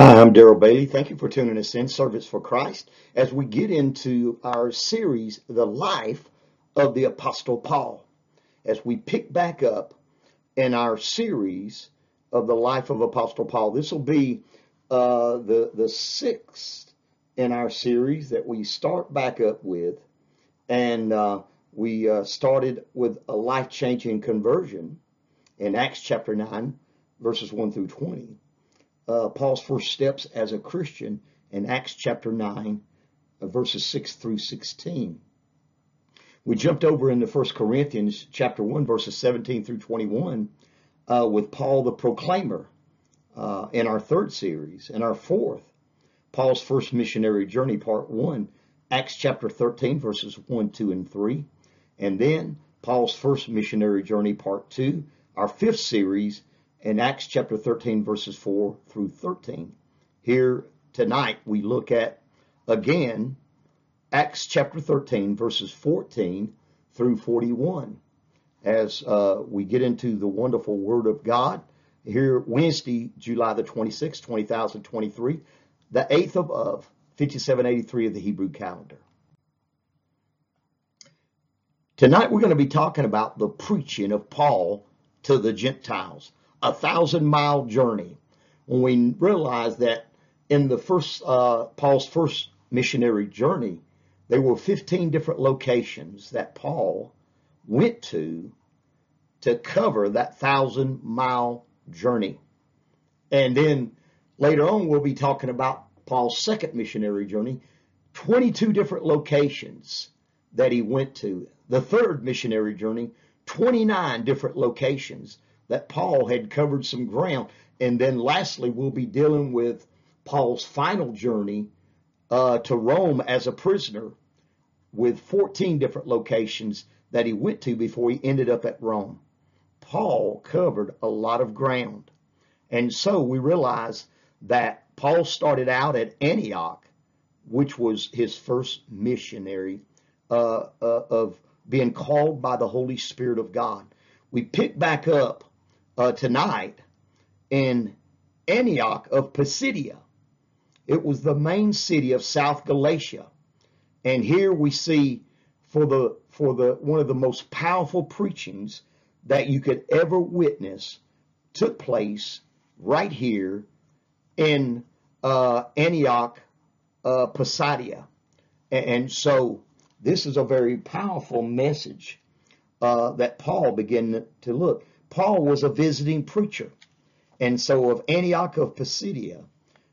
Hi, I'm Darrell Bailey. Thank you for tuning us in, Servants For Christ, as we get into our series, The Life of the Apostle Paul. As we pick back up in our series of the life of Apostle Paul, this will be uh, the, the sixth in our series that we start back up with. And uh, we uh, started with a life changing conversion in Acts chapter 9, verses 1 through 20 uh, Paul's first steps as a Christian in Acts chapter 9, uh, verses 6 through 16. We jumped over into 1 Corinthians chapter 1, verses 17 through 21 uh, with Paul the Proclaimer uh, in our third series. In our fourth, Paul's first missionary journey, part 1, Acts chapter 13, verses 1, 2, and 3. And then Paul's first missionary journey, part 2, our fifth series, in Acts chapter 13, verses 4 through 13. Here tonight we look at again Acts chapter 13, verses 14 through 41. As uh, we get into the wonderful Word of God, here Wednesday, July the 26th, 2023, the 8th of, of 5783 of the Hebrew calendar. Tonight we're going to be talking about the preaching of Paul to the Gentiles a thousand mile journey when we realize that in the first uh, Paul's first missionary journey, there were 15 different locations that Paul went to to cover that thousand mile journey. And then later on, we'll be talking about Paul's second missionary journey, 22 different locations that he went to. The third missionary journey, 29 different locations that Paul had covered some ground. And then lastly, we'll be dealing with Paul's final journey uh, to Rome as a prisoner with 14 different locations that he went to before he ended up at Rome. Paul covered a lot of ground. And so we realize that Paul started out at Antioch, which was his first missionary uh, uh, of being called by the Holy Spirit of God. We pick back up uh, tonight in Antioch of Pisidia. It was the main city of South Galatia. And here we see for the for the one of the most powerful preachings that you could ever witness took place right here in uh, Antioch, uh, Pisidia. And so this is a very powerful message uh, that Paul began to look. Paul was a visiting preacher. And so of Antioch of Pisidia,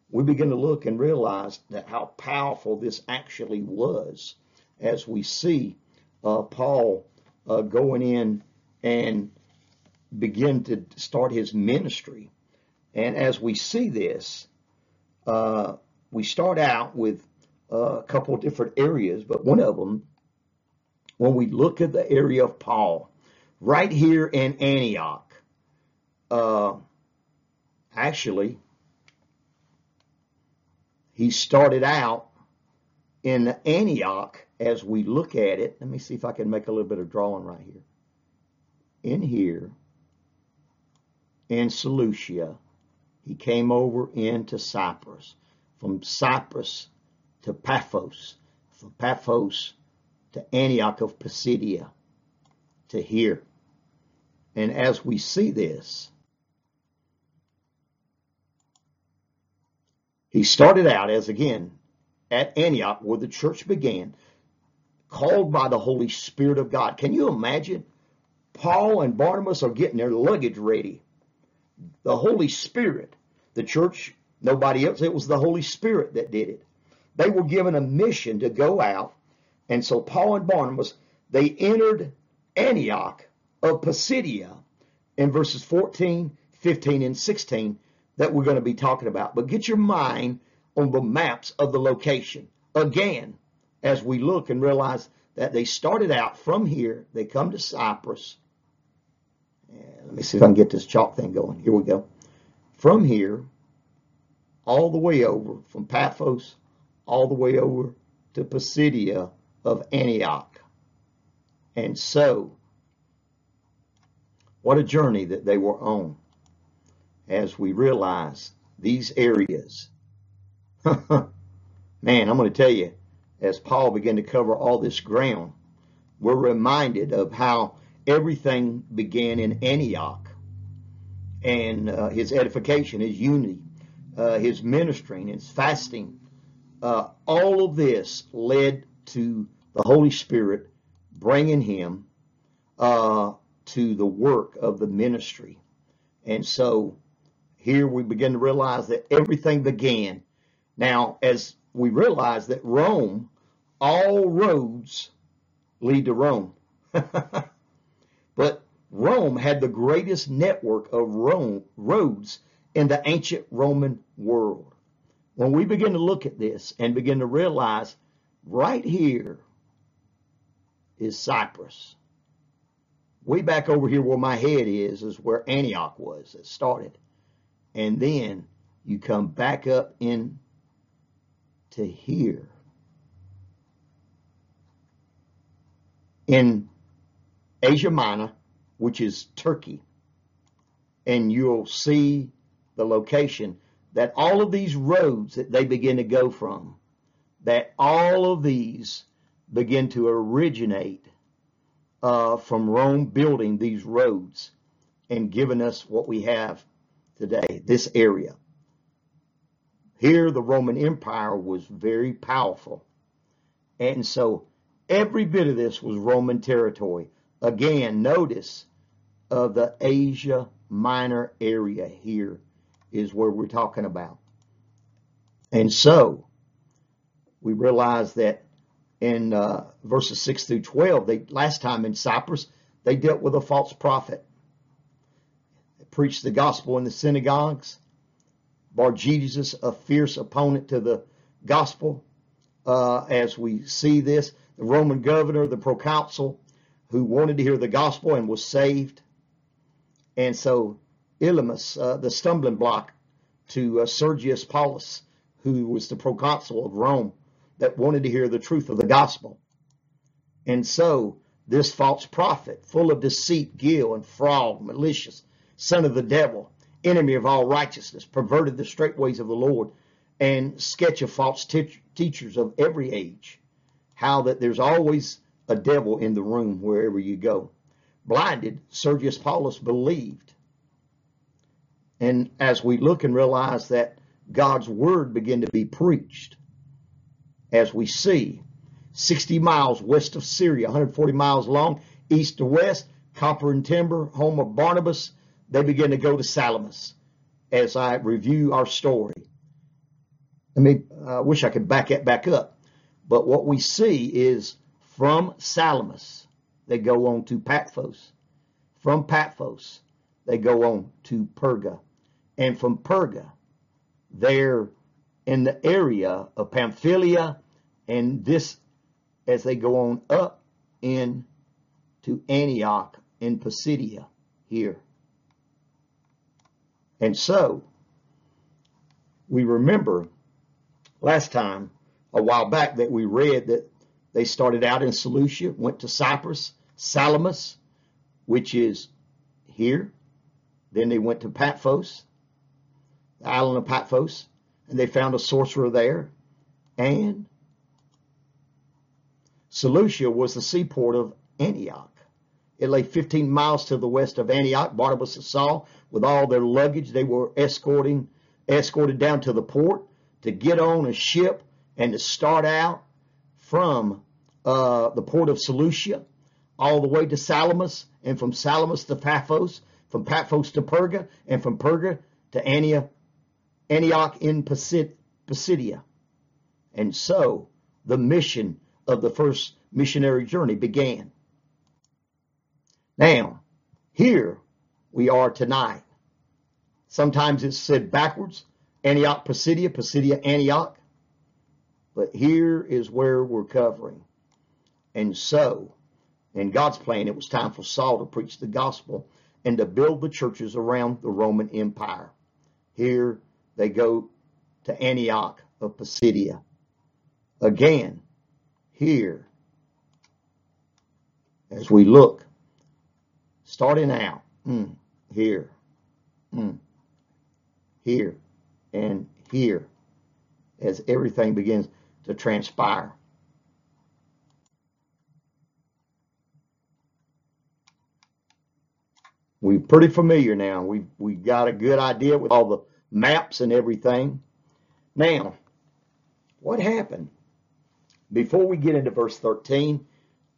we begin to look and realize that how powerful this actually was as we see uh, Paul uh, going in and begin to start his ministry. And as we see this, uh, we start out with a couple different areas, but one of them, when we look at the area of Paul, right here in Antioch. Uh, actually, he started out in Antioch as we look at it. Let me see if I can make a little bit of drawing right here. In here, in Seleucia, he came over into Cyprus. From Cyprus to Paphos, from Paphos to Antioch of Pisidia, to here. And as we see this, he started out as again at Antioch where the church began, called by the Holy Spirit of God. Can you imagine? Paul and Barnabas are getting their luggage ready. The Holy Spirit, the church, nobody else, it was the Holy Spirit that did it. They were given a mission to go out. And so Paul and Barnabas, they entered Antioch of Pisidia in verses 14, 15, and 16 that we're going to be talking about. But get your mind on the maps of the location. Again, as we look and realize that they started out from here, they come to Cyprus. let me see if I can get this chalk thing going. Here we go. From here, all the way over, from Paphos, all the way over to Pisidia of Antioch. And so what a journey that they were on as we realize these areas Man, I'm going to tell you, as Paul began to cover all this ground, we're reminded of how everything began in Antioch and uh, his edification, his unity, uh, his ministering, his fasting. Uh, all of this led to the Holy Spirit bringing him uh, to the work of the ministry. And so here we begin to realize that everything began. Now, as we realize that Rome, all roads lead to Rome. but Rome had the greatest network of Rome, roads in the ancient Roman world. When we begin to look at this and begin to realize right here is Cyprus. Way back over here where my head is, is where Antioch was. It started. And then you come back up in to here. In Asia Minor, which is Turkey, and you'll see the location that all of these roads that they begin to go from, that all of these begin to originate uh, from Rome building these roads and giving us what we have today, this area. Here, the Roman Empire was very powerful. And so every bit of this was Roman territory. Again, notice of the Asia Minor area here is where we're talking about. And so we realize that in uh, verses 6 through 12, they last time in Cyprus, they dealt with a false prophet. They preached the gospel in the synagogues. Bar Jesus, a fierce opponent to the gospel, uh, as we see this. The Roman governor, the proconsul, who wanted to hear the gospel and was saved. And so Elymas, uh, the stumbling block to uh, Sergius Paulus, who was the proconsul of Rome, that wanted to hear the truth of the gospel. And so this false prophet, full of deceit, guile, and fraud, malicious, son of the devil, enemy of all righteousness, perverted the straight ways of the Lord, and sketch of false te- teachers of every age, how that there's always a devil in the room wherever you go. Blinded, Sergius Paulus believed. And as we look and realize that God's word began to be preached, as we see 60 miles west of Syria, 140 miles long, east to west, copper and timber, home of Barnabas, they begin to go to Salamis as I review our story. I mean, I wish I could back it back up. But what we see is from Salamis, they go on to Paphos. From Paphos, they go on to Perga. And from Perga, they're in the area of Pamphylia and this as they go on up in to Antioch in Pisidia here. And so we remember last time a while back that we read that they started out in Seleucia, went to Cyprus, Salamis, which is here. Then they went to Paphos, the island of Paphos, and they found a sorcerer there. And Seleucia was the seaport of Antioch. It lay 15 miles to the west of Antioch. Barnabas and Saul, with all their luggage, they were escorting, escorted down to the port to get on a ship and to start out from uh, the port of Seleucia all the way to Salamis, and from Salamis to Paphos, from Paphos to Perga, and from Perga to Antioch, Antioch in Pisidia. And so the mission of the first missionary journey began. Now, here we are tonight. Sometimes it's said backwards, Antioch, Pisidia, Pisidia, Antioch. But here is where we're covering. And so, in God's plan, it was time for Saul to preach the gospel and to build the churches around the Roman Empire. Here they go to Antioch of Pisidia. Again, here, as we look, starting out, mm, here, mm, here, and here. as everything begins to transpire. We're pretty familiar now. We we got a good idea with all the maps and everything. Now, what happened? Before we get into verse 13,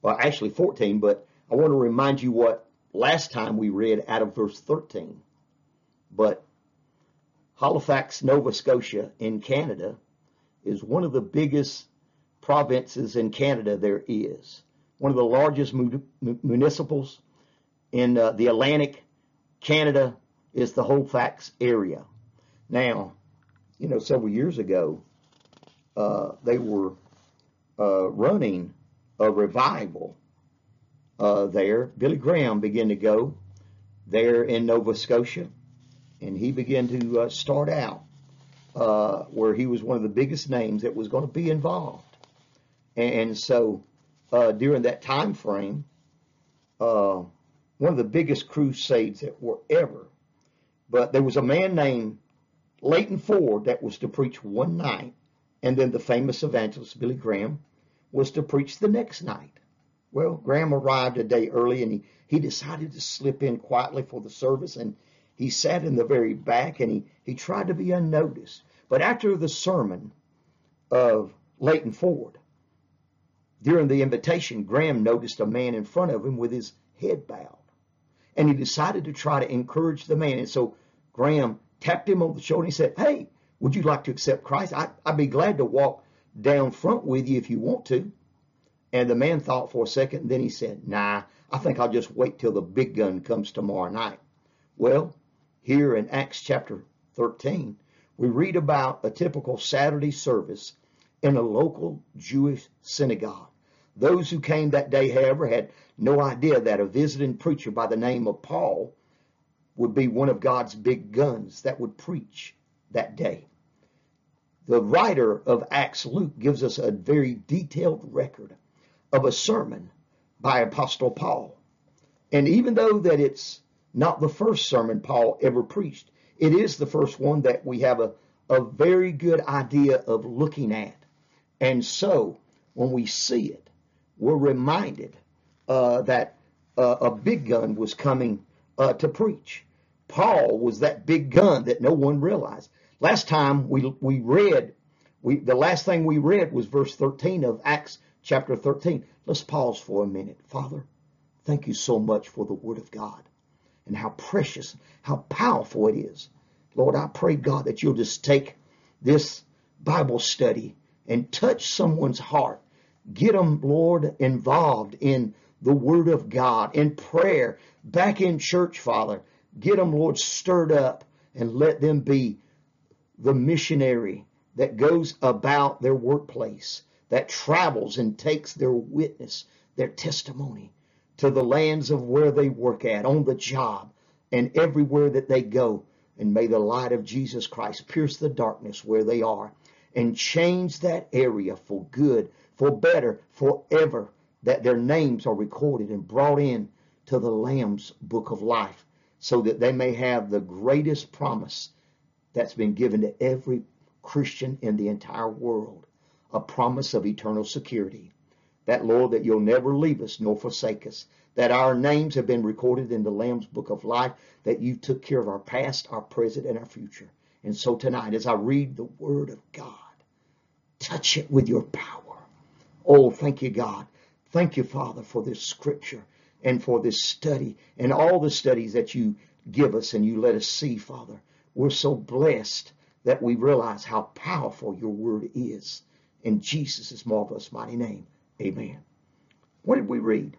well, actually 14, but I want to remind you what last time we read out of verse 13. But Halifax, Nova Scotia in Canada is one of the biggest provinces in Canada there is. One of the largest municipals in uh, the Atlantic Canada is the Halifax area. Now, you know, several years ago, uh, they were uh, running a revival uh, there. Billy Graham began to go there in Nova Scotia, and he began to uh, start out uh, where he was one of the biggest names that was going to be involved. And so uh, during that time frame, one of the biggest crusades that were ever. But there was a man named Leighton Ford that was to preach one night, and then the famous evangelist Billy Graham was to preach the next night. Well, Graham arrived a day early and he, he decided to slip in quietly for the service and he sat in the very back and he, he tried to be unnoticed. But after the sermon of Leighton Ford, during the invitation, Graham noticed a man in front of him with his head bowed. And he decided to try to encourage the man. And so Graham tapped him on the shoulder and he said, Hey, would you like to accept Christ? I, I'd be glad to walk down front with you if you want to. And the man thought for a second, and then he said, Nah, I think I'll just wait till the big gun comes tomorrow night. Well, here in Acts chapter 13, we read about a typical Saturday service in a local Jewish synagogue. Those who came that day, however, had no idea that a visiting preacher by the name of Paul would be one of God's big guns that would preach that day. The writer of Acts, Luke, gives us a very detailed record of a sermon by Apostle Paul. And even though that it's not the first sermon Paul ever preached, it is the first one that we have a, a very good idea of looking at. And so when we see it, we're reminded uh, that uh, a big gun was coming uh, to preach. Paul was that big gun that no one realized. Last time we we read, we the last thing we read was verse 13 of Acts chapter 13. Let's pause for a minute. Father, thank you so much for the Word of God and how precious, how powerful it is. Lord, I pray, God, that you'll just take this Bible study and touch someone's heart. Get them, Lord, involved in the Word of God, in prayer, back in church, Father. Get them, Lord, stirred up and let them be the missionary that goes about their workplace, that travels and takes their witness, their testimony to the lands of where they work at, on the job, and everywhere that they go. And may the light of Jesus Christ pierce the darkness where they are and change that area for good, for better, forever, that their names are recorded and brought in to the Lamb's book of life so that they may have the greatest promise that's been given to every Christian in the entire world a promise of eternal security. That, Lord, that you'll never leave us nor forsake us, that our names have been recorded in the Lamb's book of life, that you took care of our past, our present, and our future. And so tonight, as I read the word of God, touch it with your power. Oh, thank you, God. Thank you, Father, for this scripture and for this study and all the studies that you give us and you let us see, Father. We're so blessed that we realize how powerful your word is. In Jesus' marvelous mighty name, amen. What did we read?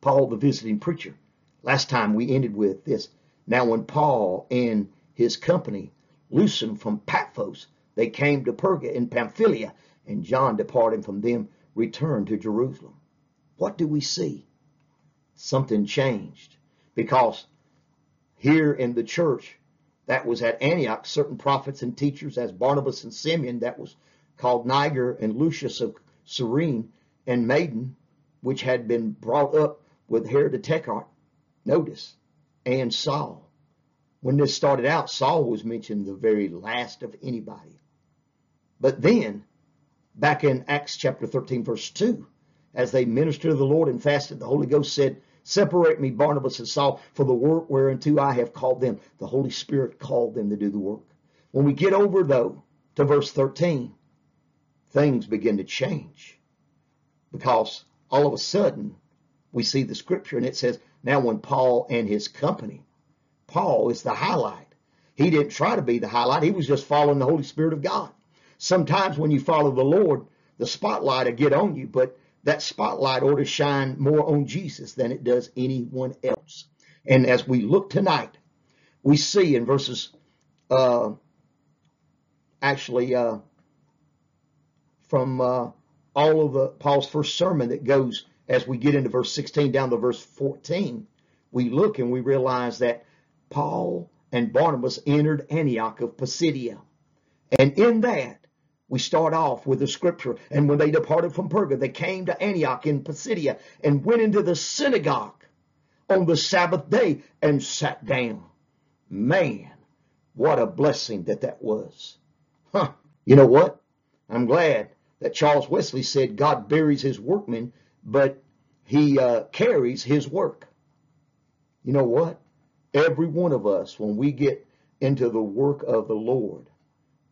Paul, the visiting preacher. Last time we ended with this. Now, when Paul and his company loosened from Paphos, they came to Perga in Pamphylia, and John, departing from them, returned to Jerusalem. What do we see? Something changed because here in the church that was at Antioch, certain prophets and teachers as Barnabas and Simeon, that was called Niger and Lucius of Cyrene and Manaen, which had been brought up with Herod the Tetrarch, notice, and Saul. When this started out, Saul was mentioned the very last of anybody. But then, back in Acts chapter 13, verse 2, as they ministered to the Lord and fasted, the Holy Ghost said, Separate me, Barnabas and Saul, for the work whereunto I have called them. The Holy Spirit called them to do the work. When we get over, though, to verse 13, things begin to change because all of a sudden we see the scripture and it says, Now when Paul and his company, Paul is the highlight. He didn't try to be the highlight, he was just following the Holy Spirit of God. Sometimes when you follow the Lord, the spotlight will get on you, but that spotlight ought to shine more on Jesus than it does anyone else. And as we look tonight, we see in verses, uh, actually, uh, from uh, all of the Paul's first sermon that goes as we get into verse 16 down to verse 14, we look and we realize that Paul and Barnabas entered Antioch of Pisidia. And in that, we start off with the scripture. And when they departed from Perga, they came to Antioch in Pisidia and went into the synagogue on the Sabbath day and sat down. Man, what a blessing that that was. Huh. You know what? I'm glad that Charles Wesley said God buries his workmen, but he uh, carries his work. You know what? Every one of us, when we get into the work of the Lord,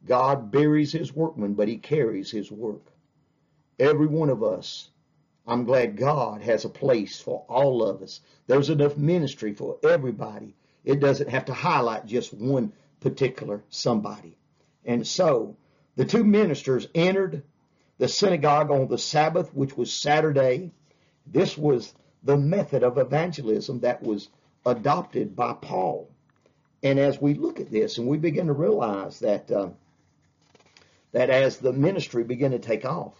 God buries his workmen, but he carries his work. Every one of us, I'm glad God has a place for all of us. There's enough ministry for everybody. It doesn't have to highlight just one particular somebody. And so the two ministers entered the synagogue on the Sabbath, which was Saturday. This was the method of evangelism that was adopted by Paul. And as we look at this and we begin to realize that uh, that as the ministry began to take off,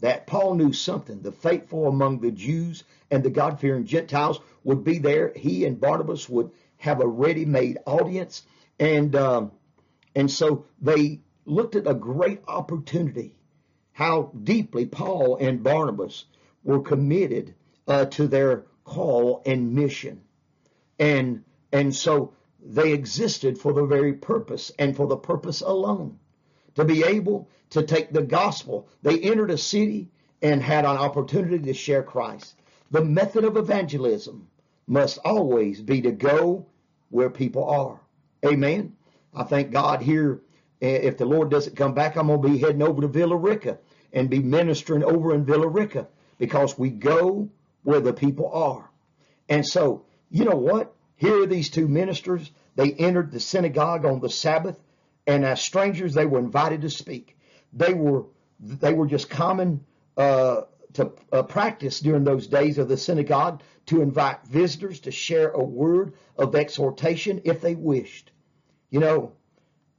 that Paul knew something. The faithful among the Jews and the God-fearing Gentiles would be there. He and Barnabas would have a ready-made audience, and um, and so they looked at a great opportunity, how deeply Paul and Barnabas were committed uh, to their call and mission. And, and so they existed for the very purpose and for the purpose alone to be able to take the gospel. They entered a city and had an opportunity to share Christ. The method of evangelism must always be to go where people are. Amen. I thank God here eh, if the Lord doesn't come back, I'm going to be heading over to Villa Rica and be ministering over in Villa Rica because we go where the people are. And so, you know what? Here are these two ministers. They entered the synagogue on the Sabbath, and as strangers, they were invited to speak. They were they were just common uh, to uh, practice during those days of the synagogue to invite visitors to share a word of exhortation if they wished. You know,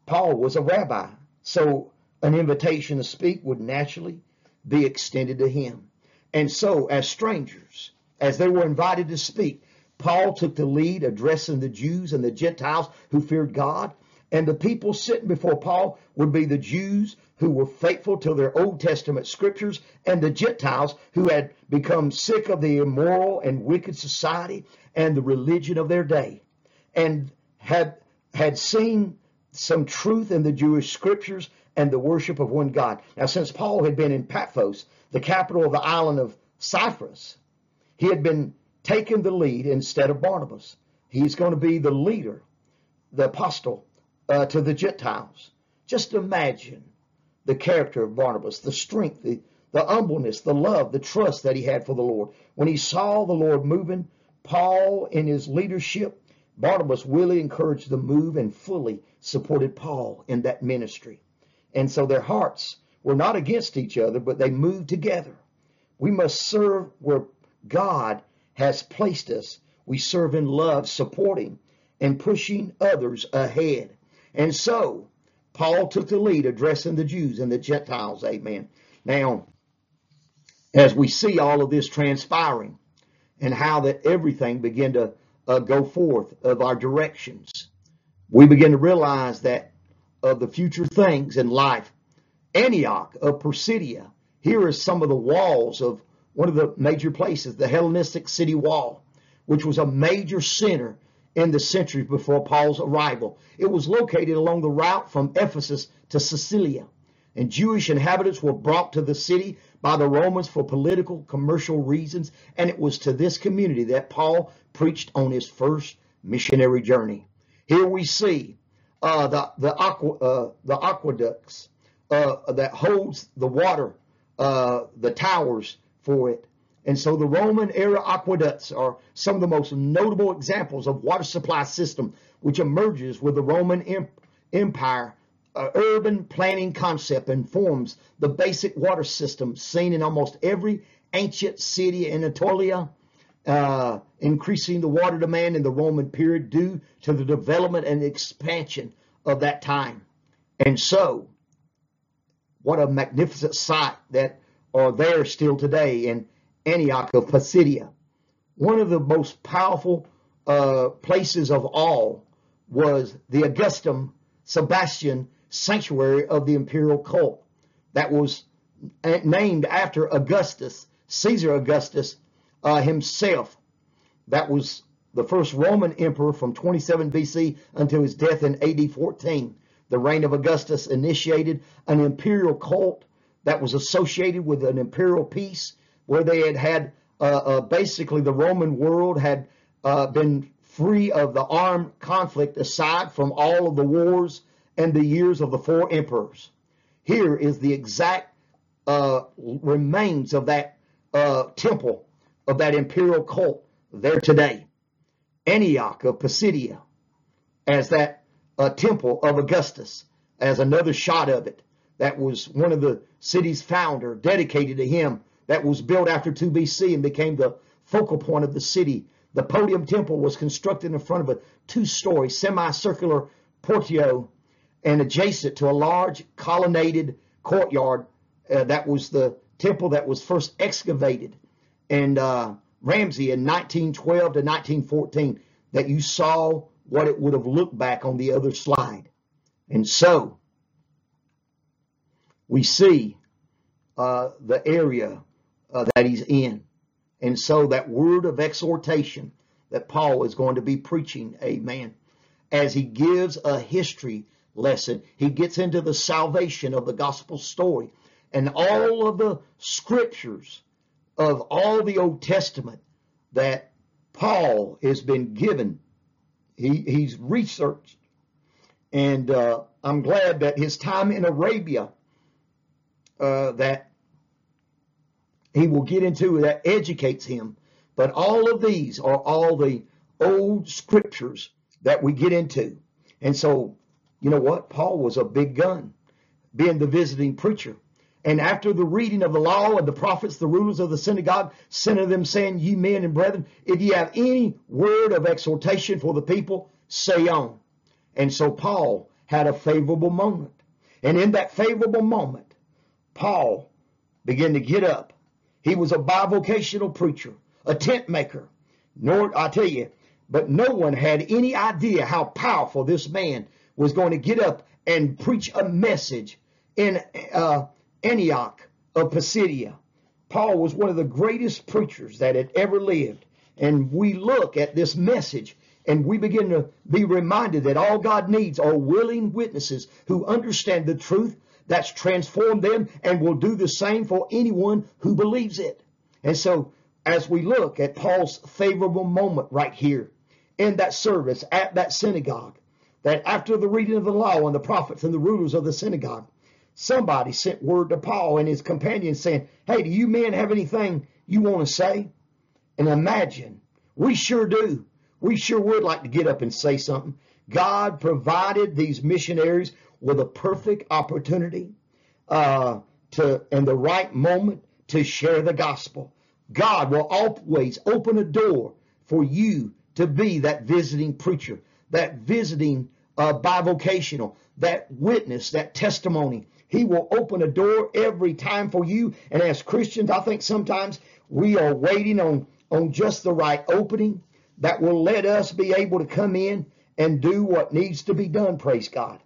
Paul was a rabbi, so an invitation to speak would naturally be extended to him. And so, as strangers, as they were invited to speak, Paul took the lead addressing the Jews and the Gentiles who feared God. And the people sitting before Paul would be the Jews who were faithful to their Old Testament scriptures and the Gentiles who had become sick of the immoral and wicked society and the religion of their day and had, had seen some truth in the Jewish scriptures and the worship of one God. Now, since Paul had been in Paphos, the capital of the island of Cyprus, he had been taking the lead instead of Barnabas. He's going to be the leader, the apostle uh, to the Gentiles. Just imagine the character of Barnabas, the strength, the, the humbleness, the love, the trust that he had for the Lord. When he saw the Lord moving, Paul in his leadership, Barnabas really encouraged the move and fully supported Paul in that ministry. And so their hearts were not against each other, but they moved together. We must serve where God has placed us. We serve in love, supporting and pushing others ahead. And so Paul took the lead addressing the Jews and the Gentiles. Amen. Now, as we see all of this transpiring and how that everything began to uh, go forth of our directions, we begin to realize that of the future things in life. Antioch of Pisidia, here is some of the walls of one of the major places, the Hellenistic city wall, which was a major center in the centuries before Paul's arrival. It was located along the route from Ephesus to Cilicia, and Jewish inhabitants were brought to the city by the Romans for political, commercial reasons, and it was to this community that Paul preached on his first missionary journey. Here we see uh, the the, aqua, uh, the aqueducts uh, that holds the water, uh, the towers for it. And so the Roman era aqueducts are some of the most notable examples of water supply system which emerges with the Roman Empire uh, urban planning concept and forms the basic water system seen in almost every ancient city in Anatolia, uh, increasing the water demand in the Roman period due to the development and expansion of that time. And so, what a magnificent sight that are there still today in Antioch of Pisidia. One of the most powerful uh, places of all was the Augustum Sebastian sanctuary of the imperial cult that was named after Augustus, Caesar Augustus uh, himself. That was the first Roman emperor from 27 BC until his death in AD 14. The reign of Augustus initiated an imperial cult that was associated with an imperial peace where they had had uh, uh, basically the Roman world had uh, been free of the armed conflict aside from all of the wars and the years of the four emperors. Here is the exact uh, remains of that temple, of that imperial cult there today. Antioch of Pisidia as that uh, temple of Augustus, as another shot of it. That was one of the city's founder, dedicated to him, that was built after 2 BC and became the focal point of the city. The podium temple was constructed in front of a two-story semicircular portico and adjacent to a large colonnaded courtyard. Uh, that was the temple that was first excavated and uh, Ramsay in 1912 to 1914 that you saw what it would have looked back on the other slide. And so we see uh, the area uh, that he's in. And so that word of exhortation that Paul is going to be preaching, amen, as he gives a history lesson. He gets into the salvation of the gospel story and all of the scriptures of all the Old Testament that Paul has been given. He, he's researched. And uh, I'm glad that his time in Arabia, uh, that he will get into that educates him. But all of these are all the old scriptures that we get into. And so you know what? Paul was a big gun, being the visiting preacher. And after the reading of the law and the prophets, the rulers of the synagogue sent to them, saying, Ye men and brethren, if ye have any word of exhortation for the people, say on. And so Paul had a favorable moment. And in that favorable moment, Paul began to get up. He was a bivocational preacher, a tent maker. Nor, I tell you, but no one had any idea how powerful this man was going to get up and preach a message in uh, Antioch of Pisidia. Paul was one of the greatest preachers that had ever lived. And we look at this message and we begin to be reminded that all God needs are willing witnesses who understand the truth that's transformed them and will do the same for anyone who believes it. And so as we look at Paul's favorable moment right here in that service at that synagogue, that after the reading of the law and the prophets and the rulers of the synagogue, somebody sent word to Paul and his companions saying, Hey, do you men have anything you want to say? And imagine, we sure do. We sure would like to get up and say something. God provided these missionaries with a perfect opportunity uh, to, in the right moment, to share the gospel. God will always open a door for you to be that visiting preacher, that visiting uh, bivocational, that witness, that testimony. He will open a door every time for you. And as Christians, I think sometimes we are waiting on, on just the right opening that will let us be able to come in and do what needs to be done, praise God.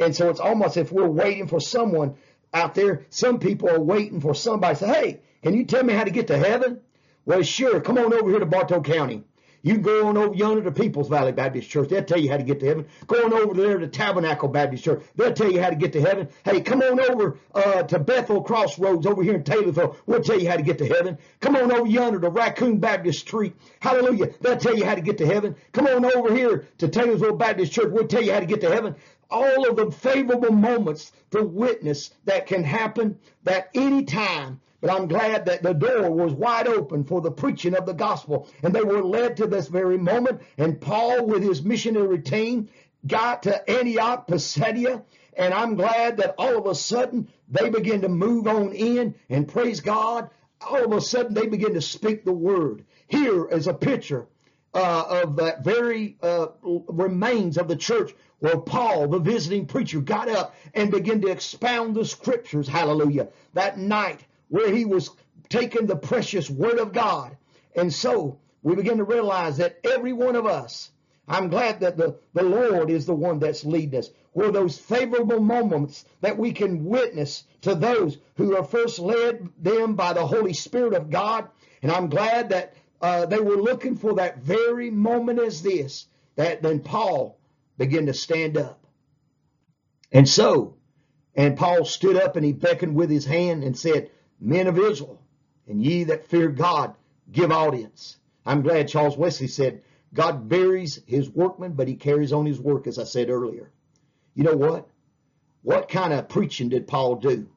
And so it's almost if we're waiting for someone out there, some people are waiting for somebody to say, hey, can you tell me how to get to heaven? Well, sure, come on over here to Bartow County. You can go on over yonder to People's Valley Baptist Church. They'll tell you how to get to heaven. Go on over there to Tabernacle Baptist Church. They'll tell you how to get to heaven. Hey, come on over uh, to Bethel Crossroads over here in Taylorville. We'll tell you how to get to heaven. Come on over yonder to Raccoon Baptist Street. Hallelujah. They'll tell you how to get to heaven. Come on over here to Taylorsville Baptist Church. We'll tell you how to get to heaven all of the favorable moments to witness that can happen at any time. But I'm glad that the door was wide open for the preaching of the gospel. And they were led to this very moment. And Paul, with his missionary team, got to Antioch, Pisidia. And I'm glad that all of a sudden they begin to move on in and praise God. All of a sudden they begin to speak the word. Here is a picture uh, of that very uh, remains of the church where Paul, the visiting preacher, got up and began to expound the scriptures. Hallelujah. That night where he was taking the precious word of God. And so we begin to realize that every one of us, I'm glad that the, the Lord is the one that's leading us. Where those favorable moments that we can witness to those who are first led them by the Holy Spirit of God. And I'm glad that uh, they were looking for that very moment as this, that then Paul began to stand up. And so, and Paul stood up and he beckoned with his hand and said, Men of Israel, and ye that fear God, give audience. I'm glad Charles Wesley said, God buries his workmen, but he carries on his work, as I said earlier. You know what? What kind of preaching did Paul do?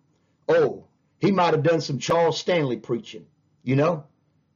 Oh, he might have done some Charles Stanley preaching, you know?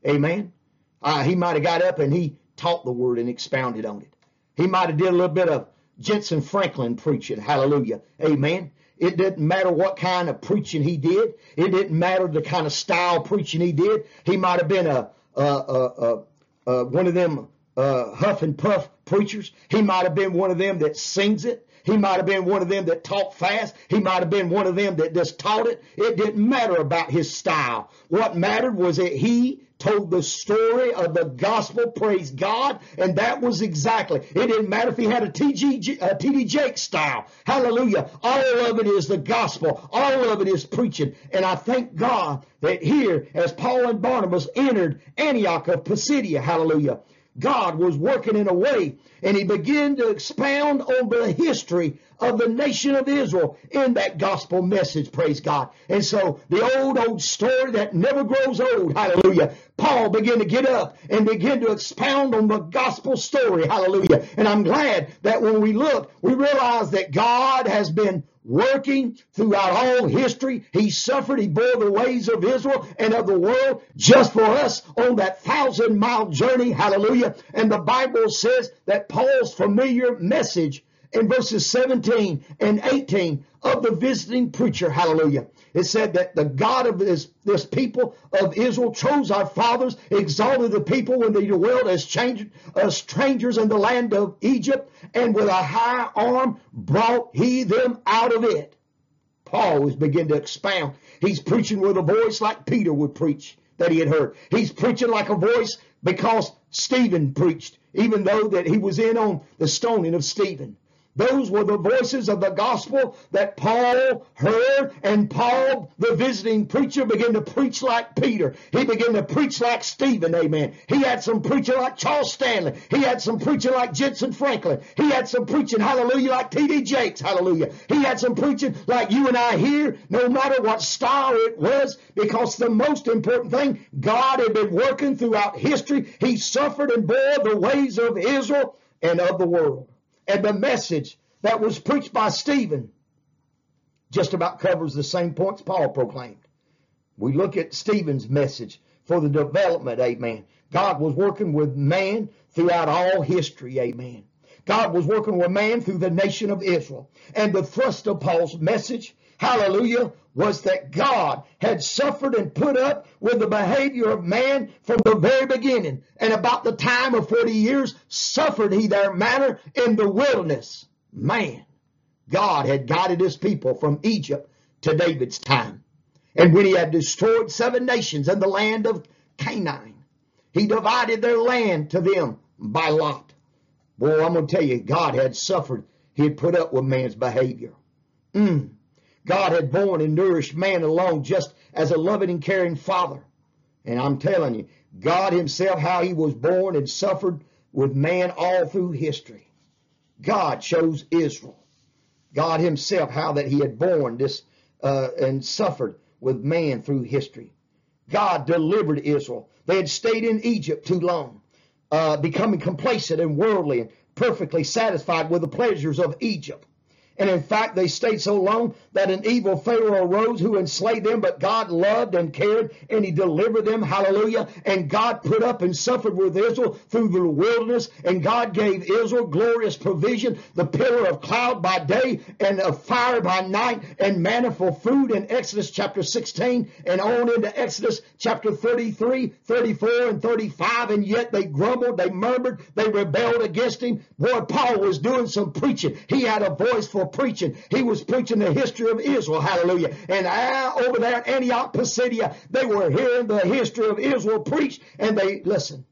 Amen. Uh, he might have got up and he taught the word and expounded on it. He might have did a little bit of Jentezen Franklin preaching. Hallelujah. Amen. It didn't matter what kind of preaching he did. It didn't matter the kind of style preaching he did. He might have been a, a, a, a one of them uh, huff and puff preachers. He might have been one of them that sings it. He might have been one of them that talk fast. He might have been one of them that just taught it. It didn't matter about his style. What mattered was that he told the story of the gospel, praise God, and that was exactly. It didn't matter if he had a TG, a TD Jake style. Hallelujah. All of it is the gospel. All of it is preaching. And I thank God that here, as Paul and Barnabas entered Antioch of Pisidia, hallelujah, God was working in a way, and he began to expound on the history of the nation of Israel in that gospel message, praise God. And so the old, old story that never grows old, hallelujah. Paul began to get up and begin to expound on the gospel story, hallelujah. And I'm glad that when we look, we realize that God has been working throughout all history. He suffered, he bore the ways of Israel and of the world just for us on that thousand mile journey. Hallelujah. And the Bible says that Paul's familiar message in verses 17 and 18 of the visiting preacher. Hallelujah. It said that the God of this, this people of Israel chose our fathers, exalted the people when they dwelt as, changed, as strangers in the land of Egypt, and with a high arm brought he them out of it. Paul is beginning to expound. He's preaching with a voice like Peter would preach that he had heard. He's preaching like a voice because Stephen preached, even though that he was in on the stoning of Stephen. Those were the voices of the gospel that Paul heard, and Paul, the visiting preacher, began to preach like Peter. He began to preach like Stephen, amen. He had some preaching like Charles Stanley. He had some preaching like Jentezen Franklin. He had some preaching, hallelujah, like T.D. Jakes, hallelujah. He had some preaching like you and I here, no matter what style it was, because the most important thing, God had been working throughout history. He suffered and bore the ways of Israel and of the world and the message that was preached by Stephen just about covers the same points Paul proclaimed. We look at Stephen's message for the development, amen. God was working with man throughout all history, amen. God was working with man through the nation of Israel. And the thrust of Paul's message, hallelujah, was that God had suffered and put up with the behavior of man from the very beginning. And about the time of 40 years, suffered he their manner in the wilderness. Man, God had guided his people from Egypt to David's time. And when he had destroyed seven nations in the land of Canaan, he divided their land to them by lot. Boy, I'm going to tell you, God had suffered. He had put up with man's behavior. Mm. God had borne and nourished man alone just as a loving and caring father. And I'm telling you, God himself, how he was born and suffered with man all through history. God chose Israel. God himself, how that he had borne this uh, and suffered with man through history. God delivered Israel. They had stayed in Egypt too long, uh, becoming complacent and worldly and perfectly satisfied with the pleasures of Egypt. And in fact, they stayed so long that an evil Pharaoh arose who enslaved them, but God loved and cared and he delivered them. Hallelujah. And God put up and suffered with Israel through the wilderness. And God gave Israel glorious provision, the pillar of cloud by day and of fire by night and manna for food in Exodus chapter 16 and on into Exodus chapter 33, 34 and 35. And yet they grumbled, they murmured, they rebelled against him. Boy, Paul was doing some preaching. He had a voice for preaching. He was preaching the history of Israel. Hallelujah. And over there at Antioch Pisidia, they were hearing the history of Israel preached and they listen.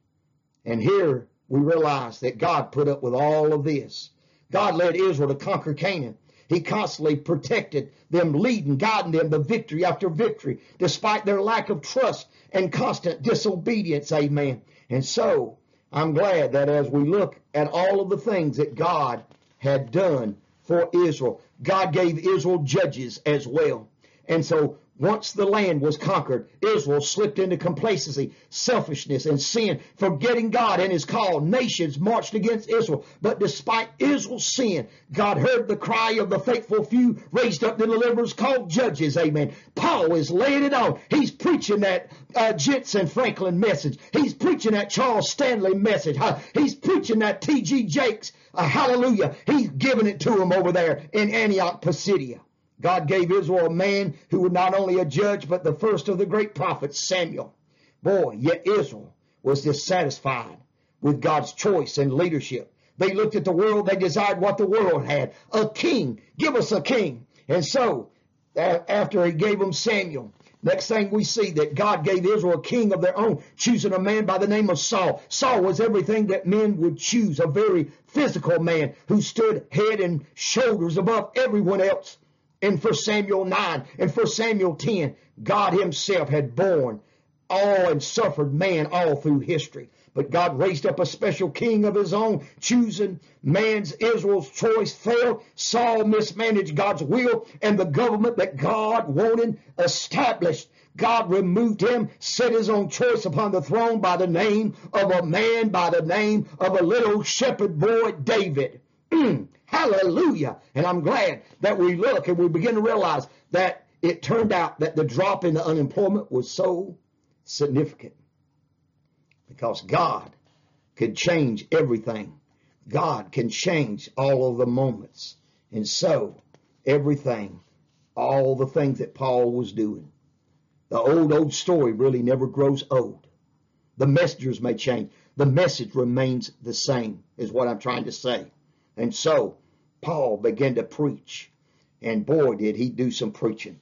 And here we realize that God put up with all of this. God led Israel to conquer Canaan. He constantly protected them, leading, guiding them to victory after victory, despite their lack of trust and constant disobedience. Amen. And so I'm glad that as we look at all of the things that God had done for Israel. God gave Israel judges as well. And so once the land was conquered, Israel slipped into complacency, selfishness, and sin, forgetting God and his call. Nations marched against Israel. But despite Israel's sin, God heard the cry of the faithful few, raised up the deliverers called judges. Amen. Paul is laying it on. He's preaching that uh, Jentezen Franklin message. He's preaching that Charles Stanley message. He's preaching that T.D. Jakes. Uh, hallelujah. He's giving it to them over there in Antioch Pisidia. God gave Israel a man who was not only a judge, but the first of the great prophets, Samuel. Boy, yet Israel was dissatisfied with God's choice and leadership. They looked at the world, they desired what the world had. A king. Give us a king. And so, after he gave them Samuel, Next thing we see that God gave Israel a king of their own, choosing a man by the name of Saul. Saul was everything that men would choose, a very physical man who stood head and shoulders above everyone else in 1 Samuel 9 and 1 Samuel 10, God himself had borne all and suffered man all through history. But God raised up a special king of his own, choosing man's Israel's choice failed. Saul mismanaged God's will and the government that God wanted established. God removed him, set his own choice upon the throne by the name of a man, by the name of a little shepherd boy, David. Hallelujah. And I'm glad that we look and we begin to realize that it turned out that the drop in the unemployment was so significant because God could change everything. God can change all of the moments. And so, everything, all the things that Paul was doing, the old, old story really never grows old. The messengers may change. The message remains the same, is what I'm trying to say. And so Paul began to preach. And boy, did he do some preaching.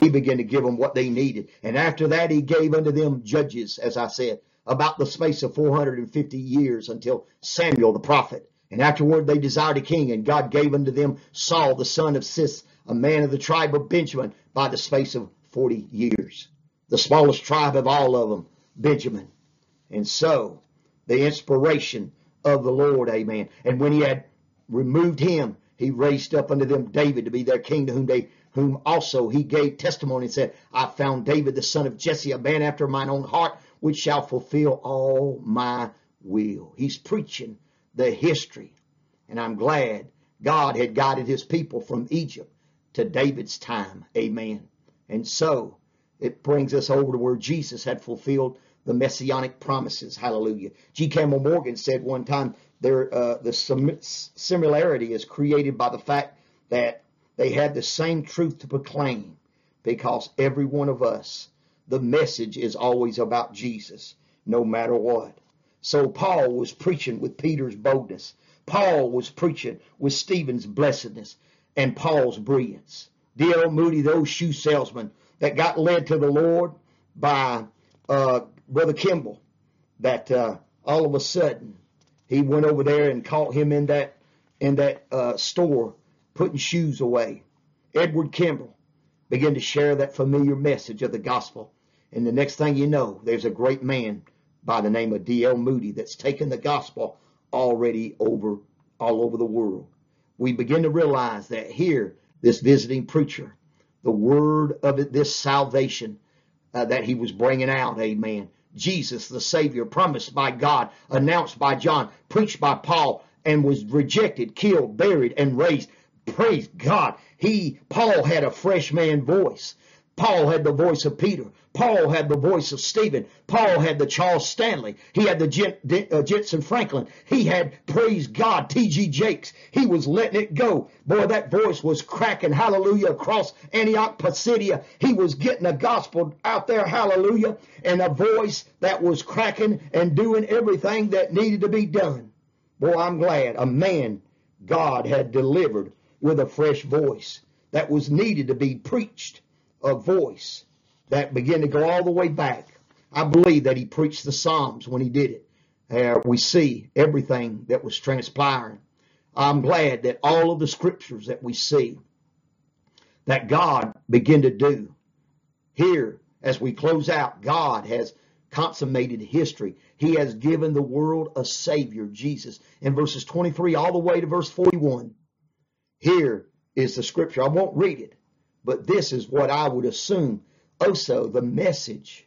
He began to give them what they needed. And after that, he gave unto them judges, as I said, about the space of 450 years until Samuel the prophet. And afterward, they desired a king, and God gave unto them Saul, the son of Cis, a man of the tribe of Benjamin, by the space of 40 years. The smallest tribe of all of them, Benjamin. And so, the inspiration of the Lord, amen. And when he had removed him, he raised up unto them David to be their king, to whom they whom also he gave testimony and said, I found David the son of Jesse, a man after mine own heart, which shall fulfill all my will. He's preaching the history. And I'm glad God had guided his people from Egypt to David's time. Amen. And so it brings us over to where Jesus had fulfilled the messianic promises. Hallelujah. G. Campbell Morgan said one time there, uh, the similarity is created by the fact that they had the same truth to proclaim because every one of us, the message is always about Jesus, no matter what. So Paul was preaching with Peter's boldness. Paul was preaching with Stephen's blessedness and Paul's brilliance. D.L. Moody, those shoe salesmen that got led to the Lord by uh, Brother Kimball, that uh, all of a sudden he went over there and caught him in that in that uh, store putting shoes away. Edward Kimball began to share that familiar message of the gospel. And the next thing you know, there's a great man by the name of D.L. Moody that's taken the gospel already over all over the world. We begin to realize that here, this visiting preacher, the word of it, this salvation uh, that he was bringing out, amen. Jesus, the Savior, promised by God, announced by John, preached by Paul, and was rejected, killed, buried, and raised. Praise God. He, Paul had a fresh man voice. Paul had the voice of Peter. Paul had the voice of Stephen. Paul had the Charles Stanley. He had the Jen, uh, Franklin. He had, praise God, T.D. Jakes. He was letting it go. Boy, that voice was cracking, hallelujah, across Antioch, Pisidia. He was getting the gospel out there, hallelujah, and a voice that was cracking and doing everything that needed to be done. Boy, I'm glad a man God had delivered with a fresh voice that was needed to be preached, a voice that began to go all the way back. I believe that he preached the Psalms when he did it. Uh, we see everything that was transpiring. I'm glad that all of the scriptures that we see that God began to do here as we close out, God has consummated history. He has given the world a Savior, Jesus. In verses 23 all the way to verse 41, here is the scripture. I won't read it, but this is what I would assume also the message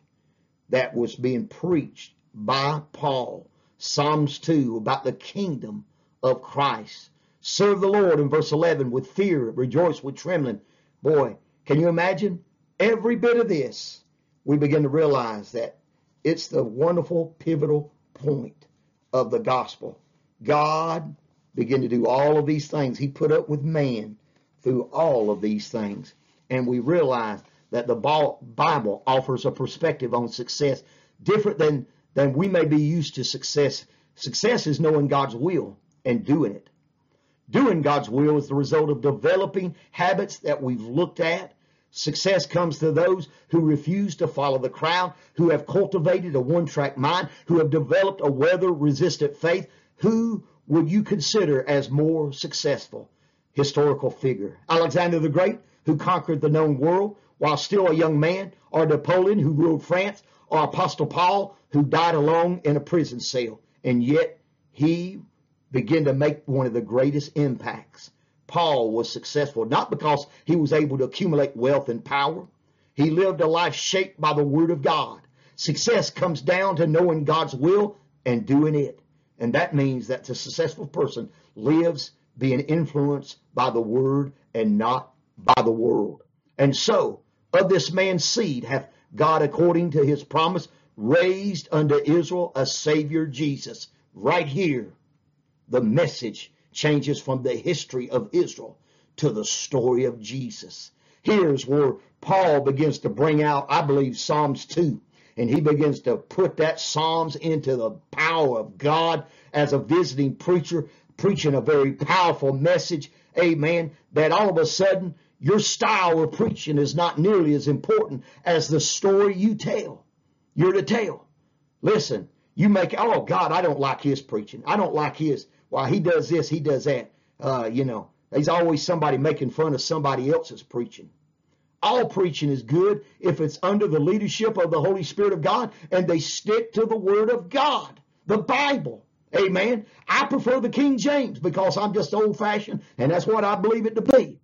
that was being preached by Paul, Psalms 2, about the kingdom of Christ. Serve the Lord in verse 11 with fear, rejoice with trembling. Boy, can you imagine? Every bit of this, we begin to realize that it's the wonderful pivotal point of the gospel. God began to do all of these things. He put up with man through all of these things. And we realize that the Bible offers a perspective on success different than, than we may be used to success. Success is knowing God's will and doing it. Doing God's will is the result of developing habits that we've looked at. Success comes to those who refuse to follow the crowd, who have cultivated a one track mind, who have developed a weather resistant faith. Who would you consider as more successful? Historical figure. Alexander the Great, who conquered the known world, while still a young man, or Napoleon who ruled France, or Apostle Paul who died alone in a prison cell. And yet he began to make one of the greatest impacts. Paul was successful not because he was able to accumulate wealth and power. He lived a life shaped by the word of God. Success comes down to knowing God's will and doing it. And that means that the successful person lives being influenced by the word and not by the world. And so of this man's seed hath God, according to his promise, raised unto Israel a Savior Jesus. Right here, the message changes from the history of Israel to the story of Jesus. Here's where Paul begins to bring out, I believe, Psalms 2. And he begins to put that Psalms into the power of God as a visiting preacher, preaching a very powerful message. Amen. That all of a sudden your style of preaching is not nearly as important as the story you tell. You're to tell. Listen, you make, oh God, I don't like his preaching. I don't like his. why he does this, he does that. Uh, you know, there's always somebody making fun of somebody else's preaching. All preaching is good if it's under the leadership of the Holy Spirit of God and they stick to the Word of God, the Bible. Amen. I prefer the King James because I'm just old fashioned and that's what I believe it to be.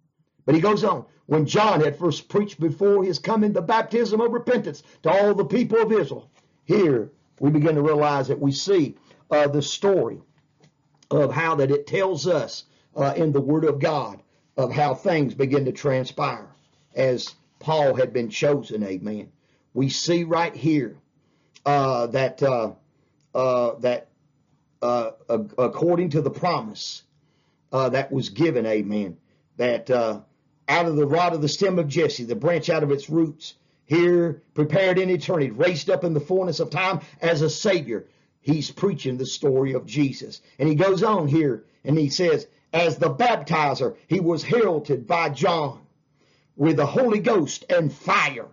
But he goes on. When John had first preached before his coming the baptism of repentance to all the people of Israel, here we begin to realize that we see uh, the story of how that it tells us uh, in the Word of God of how things begin to transpire as Paul had been chosen. Amen. We see right here uh, that uh, uh, that Uh, uh, according to the promise uh, that was given, Amen. That uh, out of the rod of the stem of Jesse, the branch out of its roots, here prepared in eternity, raised up in the fullness of time as a Savior. He's preaching the story of Jesus. And he goes on here and he says, as the baptizer, he was heralded by John with the Holy Ghost and fire,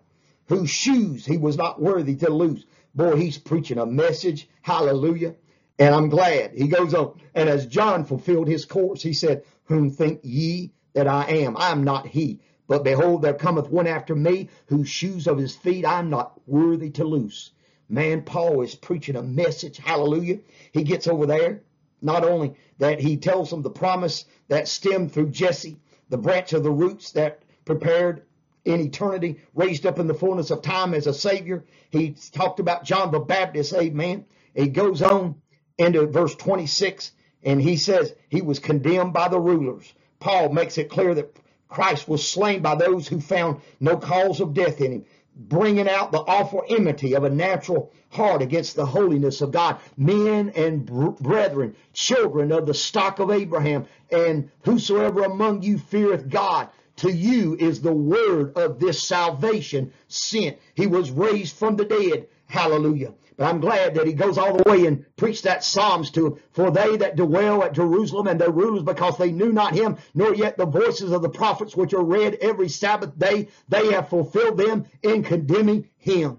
whose shoes he was not worthy to loose. Boy, he's preaching a message. Hallelujah. And I'm glad. He goes on. And as John fulfilled his course, he said, Whom think ye that I am. I am not he. But behold, there cometh one after me, whose shoes of his feet I am not worthy to loose. man, Paul is preaching a message. Hallelujah. He gets over there. Not only that he tells them the promise that stemmed through Jesse, the branch of the roots that prepared in eternity, raised up in the fullness of time as a savior. He talked about John the Baptist, amen. He goes on into verse 26 and he says he was condemned by the rulers. Paul makes it clear that Christ was slain by those who found no cause of death in him, bringing out the awful enmity of a natural heart against the holiness of God. Men and brethren, children of the stock of Abraham, and whosoever among you feareth God, to you is the word of this salvation sent. He was raised from the dead. Hallelujah. But I'm glad that he goes all the way and preached that Psalms to For they that dwell at Jerusalem and their rulers, because they knew not him, nor yet the voices of the prophets which are read every Sabbath day, they have fulfilled them in condemning him.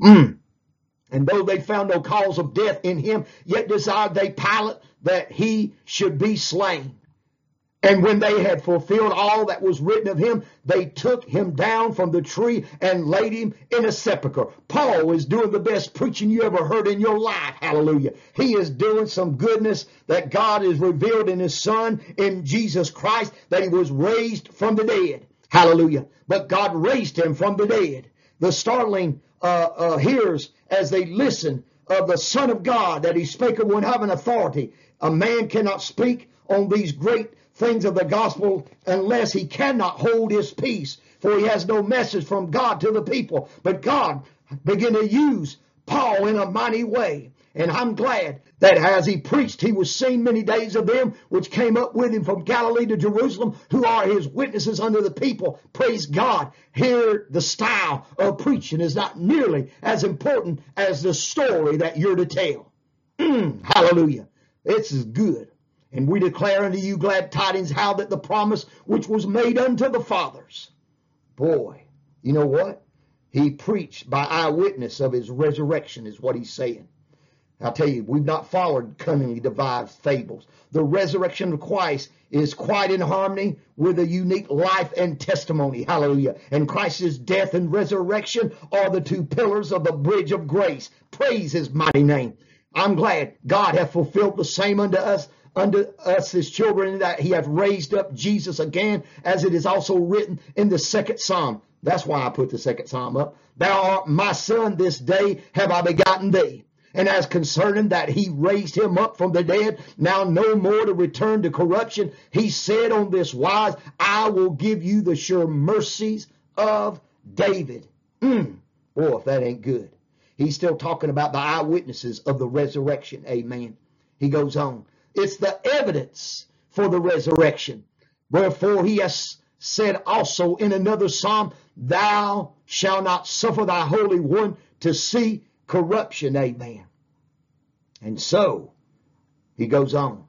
Mm. And though they found no cause of death in him, yet desired they Pilate that he should be slain. And when they had fulfilled all that was written of him, they took him down from the tree and laid him in a sepulchre. Paul is doing the best preaching you ever heard in your life. Hallelujah. He is doing some goodness that God has revealed in his son, in Jesus Christ, that he was raised from the dead. Hallelujah. But God raised him from the dead. The startling uh, uh, hearers, as they listen of the Son of God, that he spake of one having authority. A man cannot speak on these great things of the gospel unless he cannot hold his peace, for he has no message from God to the people. But God began to use Paul in a mighty way. And I'm glad that as he preached, he was seen many days of them which came up with him from Galilee to Jerusalem, who are his witnesses unto the people. Praise God. Here, the style of preaching is not nearly as important as the story that you're to tell. Mm, hallelujah. This is good. And we declare unto you glad tidings how that the promise which was made unto the fathers. Boy, you know what? He preached by eyewitness of his resurrection, is what he's saying. I'll tell you, we've not followed cunningly devised fables. The resurrection of Christ is quite in harmony with a unique life and testimony. Hallelujah. And Christ's death and resurrection are the two pillars of the bridge of grace. Praise his mighty name. I'm glad God hath fulfilled the same unto us unto us his children that he hath raised up Jesus again, as it is also written in the second psalm. That's why I put the second psalm up. Thou art my son, this day have I begotten thee. And as concerning that he raised him up from the dead, now no more to return to corruption, he said on this wise, I will give you the sure mercies of David. Mm. Boy, if that ain't good. He's still talking about the eyewitnesses of the resurrection. Amen. He goes on. It's the evidence for the resurrection. Wherefore he has said also in another psalm, Thou shalt not suffer thy Holy One to see corruption. Amen. And so he goes on.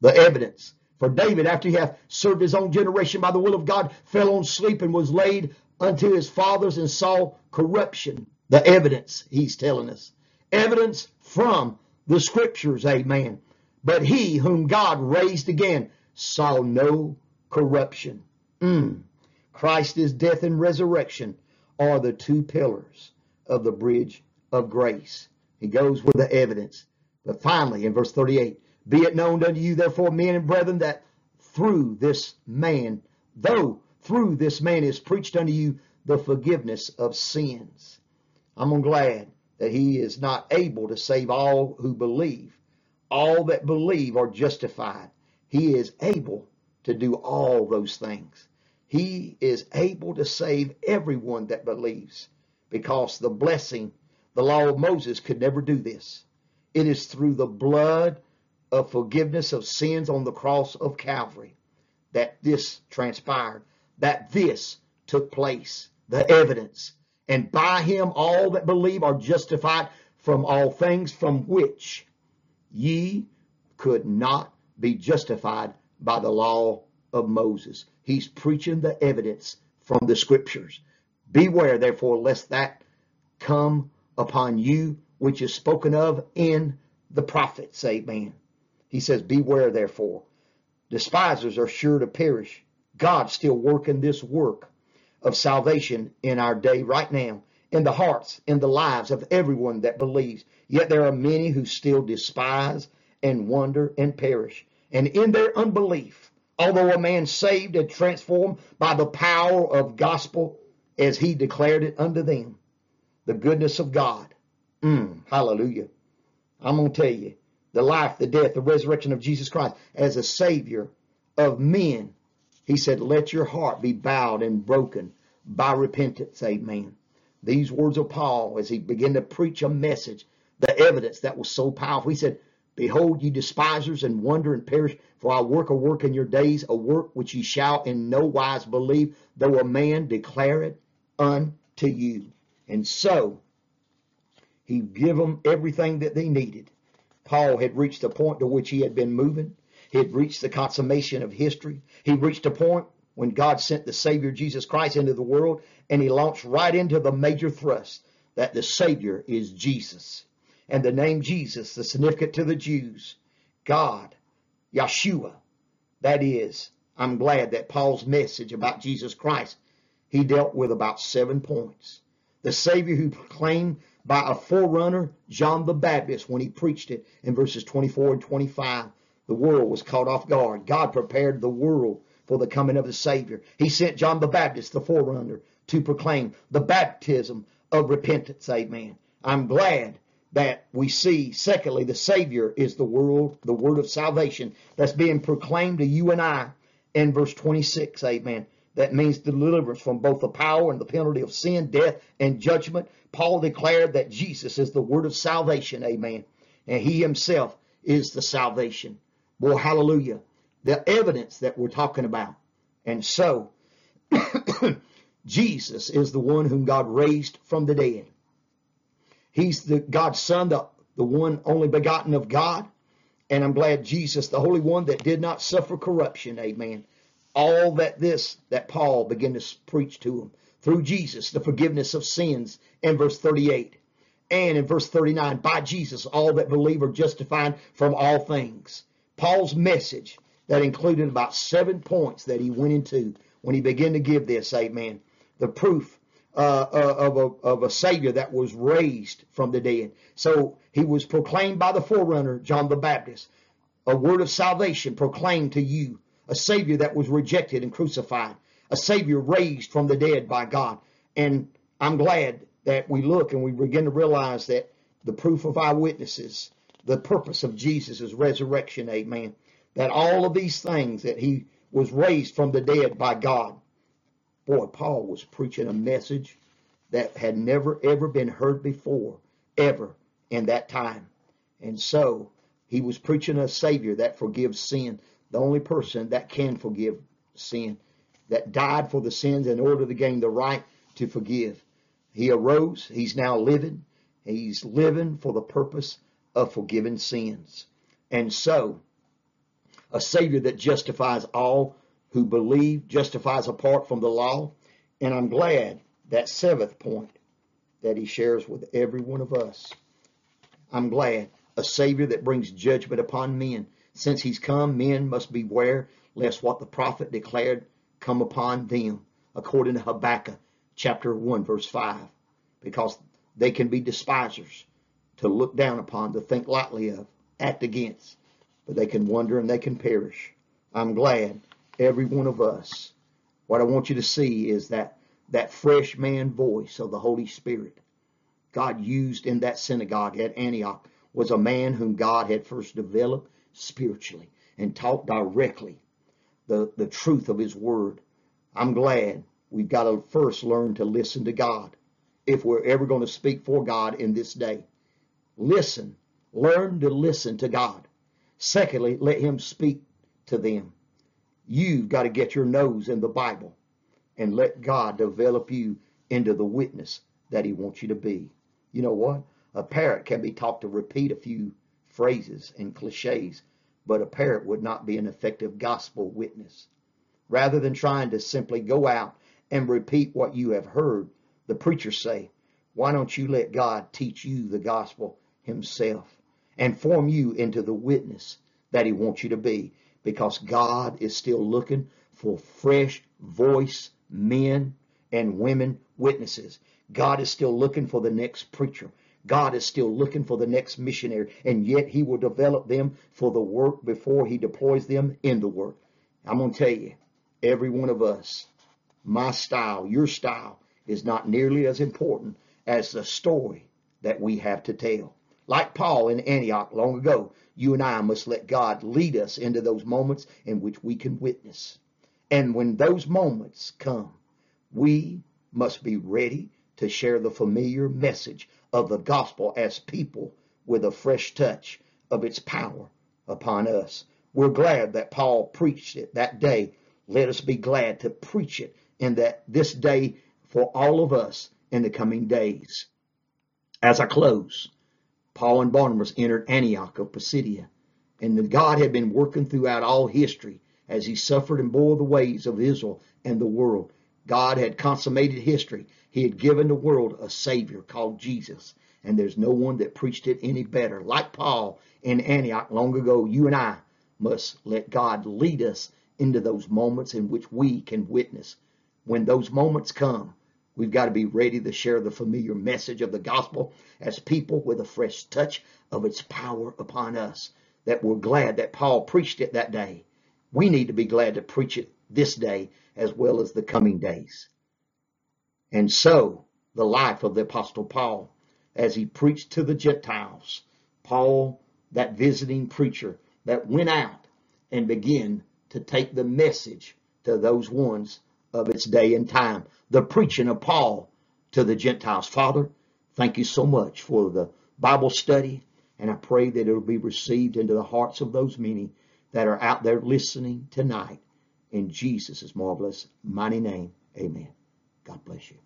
The evidence for David, after he hath served his own generation by the will of God, fell on sleep and was laid unto his fathers and saw corruption. The evidence he's telling us. Evidence from the scriptures. Amen. But he whom God raised again saw no corruption. Mm. Christ's death and resurrection are the two pillars of the bridge of grace. He goes with the evidence. But finally, in verse 38, be it known unto you, therefore, men and brethren, that through this man, though through this man is preached unto you the forgiveness of sins. I'm glad that he is not able to save all who believe, all that believe are justified. He is able to do all those things. He is able to save everyone that believes because the blessing, the law of Moses could never do this. It is through the blood of forgiveness of sins on the cross of Calvary that this transpired, that this took place, the evidence. And by him all that believe are justified from all things from which Ye could not be justified by the law of Moses. He's preaching the evidence from the scriptures. Beware, therefore, lest that come upon you which is spoken of in the prophets. Amen. He says, Beware, therefore. Despisers are sure to perish. God's still working this work of salvation in our day right now in the hearts, in the lives of everyone that believes. Yet there are many who still despise and wonder and perish. And in their unbelief, although a man saved and transformed by the power of gospel as he declared it unto them, the goodness of God. Mm, hallelujah. I'm going to tell you the life, the death, the resurrection of Jesus Christ as a savior of men. He said, let your heart be bowed and broken by repentance. Amen. These words of Paul as he began to preach a message, the evidence that was so powerful. He said, Behold, ye despisers, and wonder and perish, for I work a work in your days, a work which ye shall in no wise believe, though a man declare it unto you. And so he gave them everything that they needed. Paul had reached the point to which he had been moving. He had reached the consummation of history. He reached a point when God sent the Savior Jesus Christ into the world, and he launched right into the major thrust that the Savior is Jesus. And the name Jesus, the significant to the Jews, God, Yeshua. That is, I'm glad that Paul's message about Jesus Christ, he dealt with about seven points. The Savior who proclaimed by a forerunner, John the Baptist, when he preached it in verses 24 and 25. The world was caught off guard. God prepared the world for the coming of the Savior. He sent John the Baptist, the forerunner, to proclaim the baptism of repentance. Amen. I'm glad that we see, secondly, the Savior is the world, the word of salvation that's being proclaimed to you and I in verse 26. Amen. That means deliverance from both the power and the penalty of sin, death, and judgment. Paul declared that Jesus is the word of salvation. Amen. And he himself is the salvation. Well, hallelujah. The evidence that we're talking about. And so, Jesus is the one whom God raised from the dead. He's the God's son, the, the one only begotten of God. And I'm glad Jesus, the Holy One that did not suffer corruption, amen, all that this that Paul began to preach to him through Jesus, the forgiveness of sins in verse 38. And in verse 39, by Jesus, all that believe are justified from all things. Paul's message that included about seven points that he went into when he began to give this, amen. The proof uh, uh of, a, of a Savior that was raised from the dead. So he was proclaimed by the forerunner, John the Baptist, a word of salvation proclaimed to you a Savior that was rejected and crucified, a Savior raised from the dead by God. And I'm glad that we look and we begin to realize that the proof of our witnesses, the purpose of Jesus' resurrection, amen, that all of these things that he was raised from the dead by God. Boy, Paul was preaching a message that had never ever been heard before, ever in that time. And so he was preaching a Savior that forgives sin, the only person that can forgive sin, that died for the sins in order to gain the right to forgive. He arose. He's now living. He's living for the purpose of forgiving sins. And so, a Savior that justifies all who believe, justifies apart from the law. And I'm glad that seventh point that he shares with every one of us. I'm glad a Savior that brings judgment upon men since he's come, men must beware lest what the prophet declared come upon them, according to Habakkuk chapter 1, verse 5, because they can be despisers, to look down upon, to think lightly of, act against, but they can wander and they can perish. I'm glad every one of us, what I want you to see is that that fresh man voice of the Holy Spirit God used in that synagogue at Antioch was a man whom God had first developed spiritually and taught directly the, the truth of his word. I'm glad we've got to first learn to listen to God if we're ever going to speak for God in this day. Listen. Learn to listen to God. Secondly, let him speak to them. You've got to get your nose in the Bible and let God develop you into the witness that he wants you to be. You know what? A parrot can be taught to repeat a few phrases and cliches, but a parrot would not be an effective gospel witness. Rather than trying to simply go out and repeat what you have heard the preacher say, why don't you let God teach you the gospel himself and form you into the witness that he wants you to be? Because God is still looking for fresh voice men and women witnesses. God is still looking for the next preacher. God is still looking for the next missionary, and yet He will develop them for the work before He deploys them in the work. I'm going to tell you, every one of us, my style, your style, is not nearly as important as the story that we have to tell. Like Paul in Antioch long ago, you and I must let God lead us into those moments in which we can witness. And when those moments come, we must be ready to share the familiar message of the gospel as people with a fresh touch of its power upon us. We're glad that Paul preached it that day. Let us be glad to preach it in that this day for all of us in the coming days. As I close, Paul and Barnabas entered Antioch of Pisidia, and the God had been working throughout all history as he suffered and bore the ways of Israel and the world. God had consummated history. He had given the world a Savior called Jesus, and there's no one that preached it any better. Like Paul in Antioch long ago, you and I must let God lead us into those moments in which we can witness. When those moments come, We've got to be ready to share the familiar message of the gospel as people with a fresh touch of its power upon us. That we're glad that Paul preached it that day. We need to be glad to preach it this day as well as the coming days. And so, the life of the Apostle Paul, as he preached to the Gentiles, Paul, that visiting preacher that went out and began to take the message to those ones of its day and time. The preaching of Paul to the Gentiles. Father, thank you so much for the Bible study, and I pray that it'll be received into the hearts of those many that are out there listening tonight. In Jesus' marvelous, mighty name, amen. God bless you.